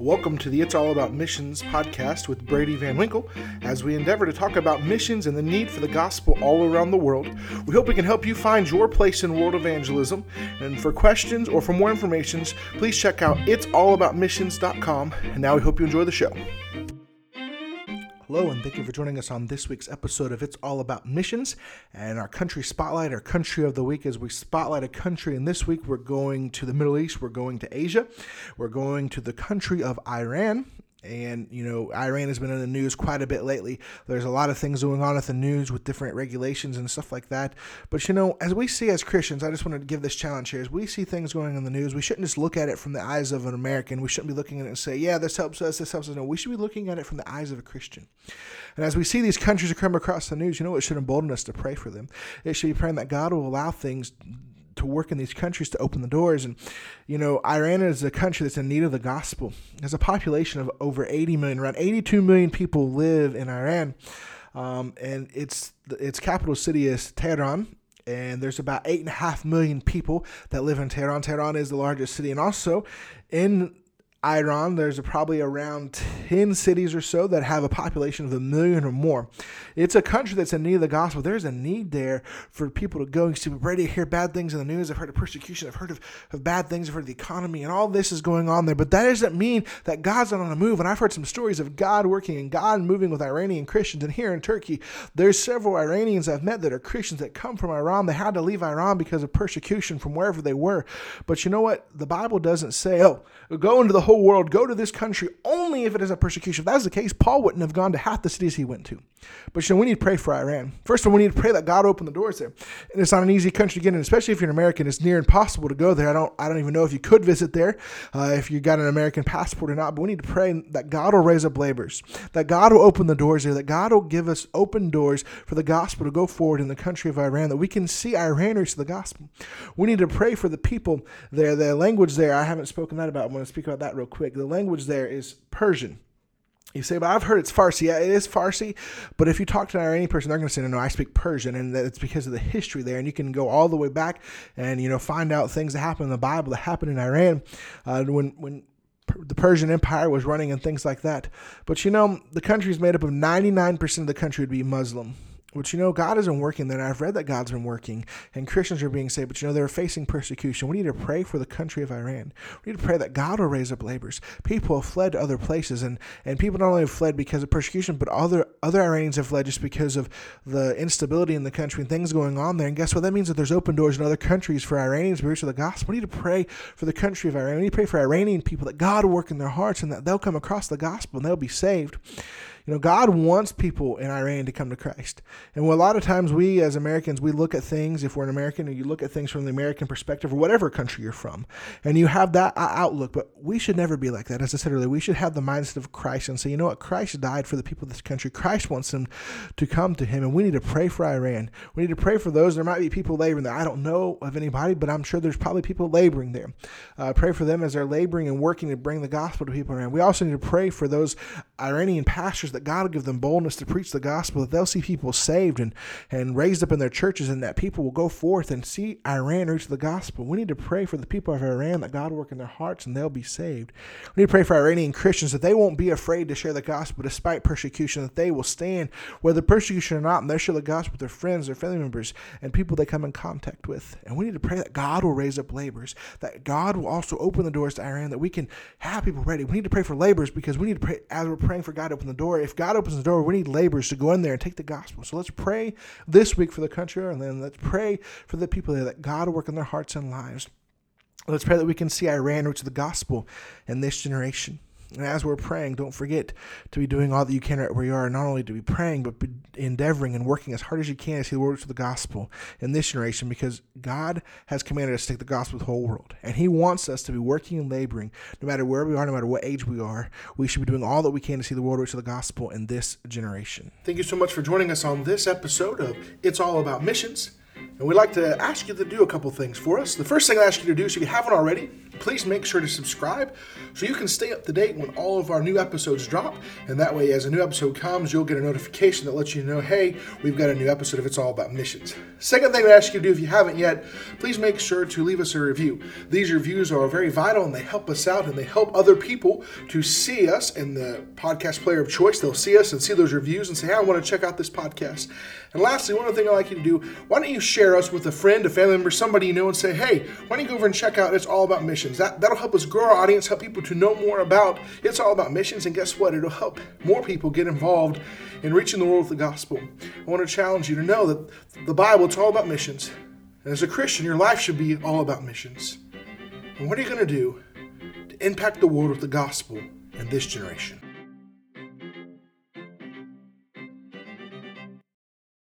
Welcome to the It's All About Missions podcast with Brady Van Winkle as we endeavor to talk about missions and the need for the gospel all around the world. We hope we can help you find your place in world evangelism. And for questions or for more information, please check out it'sallaboutmissions.com. And now we hope you enjoy the show. Hello, and thank you for joining us on this week's episode of It's All About Missions and our country spotlight, our country of the week, as we spotlight a country. And this week we're going to the Middle East, we're going to Asia, we're going to the country of Iran. And, you know, Iran has been in the news quite a bit lately. There's a lot of things going on at the news with different regulations and stuff like that. But, you know, as we see as Christians, I just wanted to give this challenge here. As we see things going on in the news, we shouldn't just look at it from the eyes of an American. We shouldn't be looking at it and say, yeah, this helps us, this helps us. No, we should be looking at it from the eyes of a Christian. And as we see these countries come across the news, you know, it should embolden us to pray for them. It should be praying that God will allow things to work in these countries to open the doors. And, you know, Iran is a country that's in need of the gospel. There's a population of over 80 million, around 82 million people live in Iran. Um, and its its capital city is Tehran, and there's about eight and a half million people that live in Tehran. Tehran is the largest city, and also in Iran, there's probably around 10 cities or so that have a population of a million or more. It's a country that's in need of the gospel. There's a need there for people to go and see, ready to hear bad things in the news. I've heard of persecution. I've heard of, of bad things. I've heard of the economy, and all this is going on there. But that doesn't mean that God's not on the move. And I've heard some stories of God working and God moving with Iranian Christians. And here in Turkey, there's several Iranians I've met that are Christians that come from Iran. They had to leave Iran because of persecution from wherever they were. But you know what? The Bible doesn't say, oh, go into the whole world, go to this country only if it is a persecution. If that's the case, Paul wouldn't have gone to half the cities he went to. But you know, we need to pray for Iran. First of all, we need to pray that God open the doors there. And it's not an easy country to get in, especially if you're an American. It's near impossible to go there. I don't, I don't even know if you could visit there, uh, if you got an American passport or not. But we need to pray that God will raise up laborers, that God will open the doors there, that God will give us open doors for the gospel to go forward in the country of Iran, that we can see Iran reach the gospel. We need to pray for the people there. The language there, I haven't spoken that about. I'm going to speak about that real quick. The language there is Persian. You say, but I've heard it's Farsi. Yeah, it is Farsi. But if you talk to an Iranian person, they're going to say, no, no, I speak Persian. And it's because of the history there. And you can go all the way back and, you know, find out things that happened in the Bible that happened in Iran uh, when, when the Persian Empire was running and things like that. But, you know, the country is made up of 99% of the country would be Muslim. But you know, God isn't working there. I've read that God's been working and Christians are being saved, but you know, they're facing persecution. We need to pray for the country of Iran. We need to pray that God will raise up laborers. People have fled to other places, and, and people not only have fled because of persecution, but other other Iranians have fled just because of the instability in the country and things going on there. And guess what? That means that there's open doors in other countries for Iranians to reach the gospel. We need to pray for the country of Iran. We need to pray for Iranian people that God will work in their hearts and that they'll come across the gospel and they'll be saved. You know, God wants people in Iran to come to Christ. And a lot of times we as Americans, we look at things, if we're an American, or you look at things from the American perspective, or whatever country you're from, and you have that outlook. But we should never be like that. As I said earlier, we should have the mindset of Christ and say, you know what? Christ died for the people of this country. Christ wants them to come to him. And we need to pray for Iran. We need to pray for those. There might be people laboring there. I don't know of anybody, but I'm sure there's probably people laboring there. Uh, pray for them as they're laboring and working to bring the gospel to people around. We also need to pray for those Iranian pastors that God will give them boldness to preach the gospel, that they'll see people saved and, and raised up in their churches, and that people will go forth and see Iran reach the gospel. We need to pray for the people of Iran that God will work in their hearts and they'll be saved. We need to pray for Iranian Christians that they won't be afraid to share the gospel despite persecution, that they will stand, whether persecution or not, and they'll share the gospel with their friends, their family members, and people they come in contact with. And we need to pray that God will raise up laborers, that God will also open the doors to Iran, that we can have people ready. We need to pray for laborers because we need to pray as we're for God to open the door. If God opens the door, we need laborers to go in there and take the gospel. So let's pray this week for the country, and then let's pray for the people there that God will work in their hearts and lives. Let's pray that we can see Iran reach the gospel in this generation. And as we're praying, don't forget to be doing all that you can right where you are, not only to be praying, but be endeavoring and working as hard as you can to see the words of the gospel in this generation because God has commanded us to take the gospel to the whole world. And He wants us to be working and laboring no matter where we are, no matter what age we are. We should be doing all that we can to see the world reach the gospel in this generation. Thank you so much for joining us on this episode of It's All About Missions. And we'd like to ask you to do a couple things for us. The first thing I ask you to do, so if you haven't already, please make sure to subscribe so you can stay up to date when all of our new episodes drop. And that way, as a new episode comes, you'll get a notification that lets you know, hey, we've got a new episode if it's all about missions. Second thing I ask you to do, if you haven't yet, please make sure to leave us a review. These reviews are very vital and they help us out and they help other people to see us in the podcast player of choice. They'll see us and see those reviews and say, hey, I want to check out this podcast. And lastly, one other thing I'd like you to do, why don't you share us with a friend, a family member, somebody you know, and say, hey, why don't you go over and check out It's All About Missions? That, that'll help us grow our audience, help people to know more about It's All About Missions, and guess what? It'll help more people get involved in reaching the world with the gospel. I want to challenge you to know that the Bible, it's all about missions. And as a Christian, your life should be all about missions. And what are you going to do to impact the world with the gospel in this generation?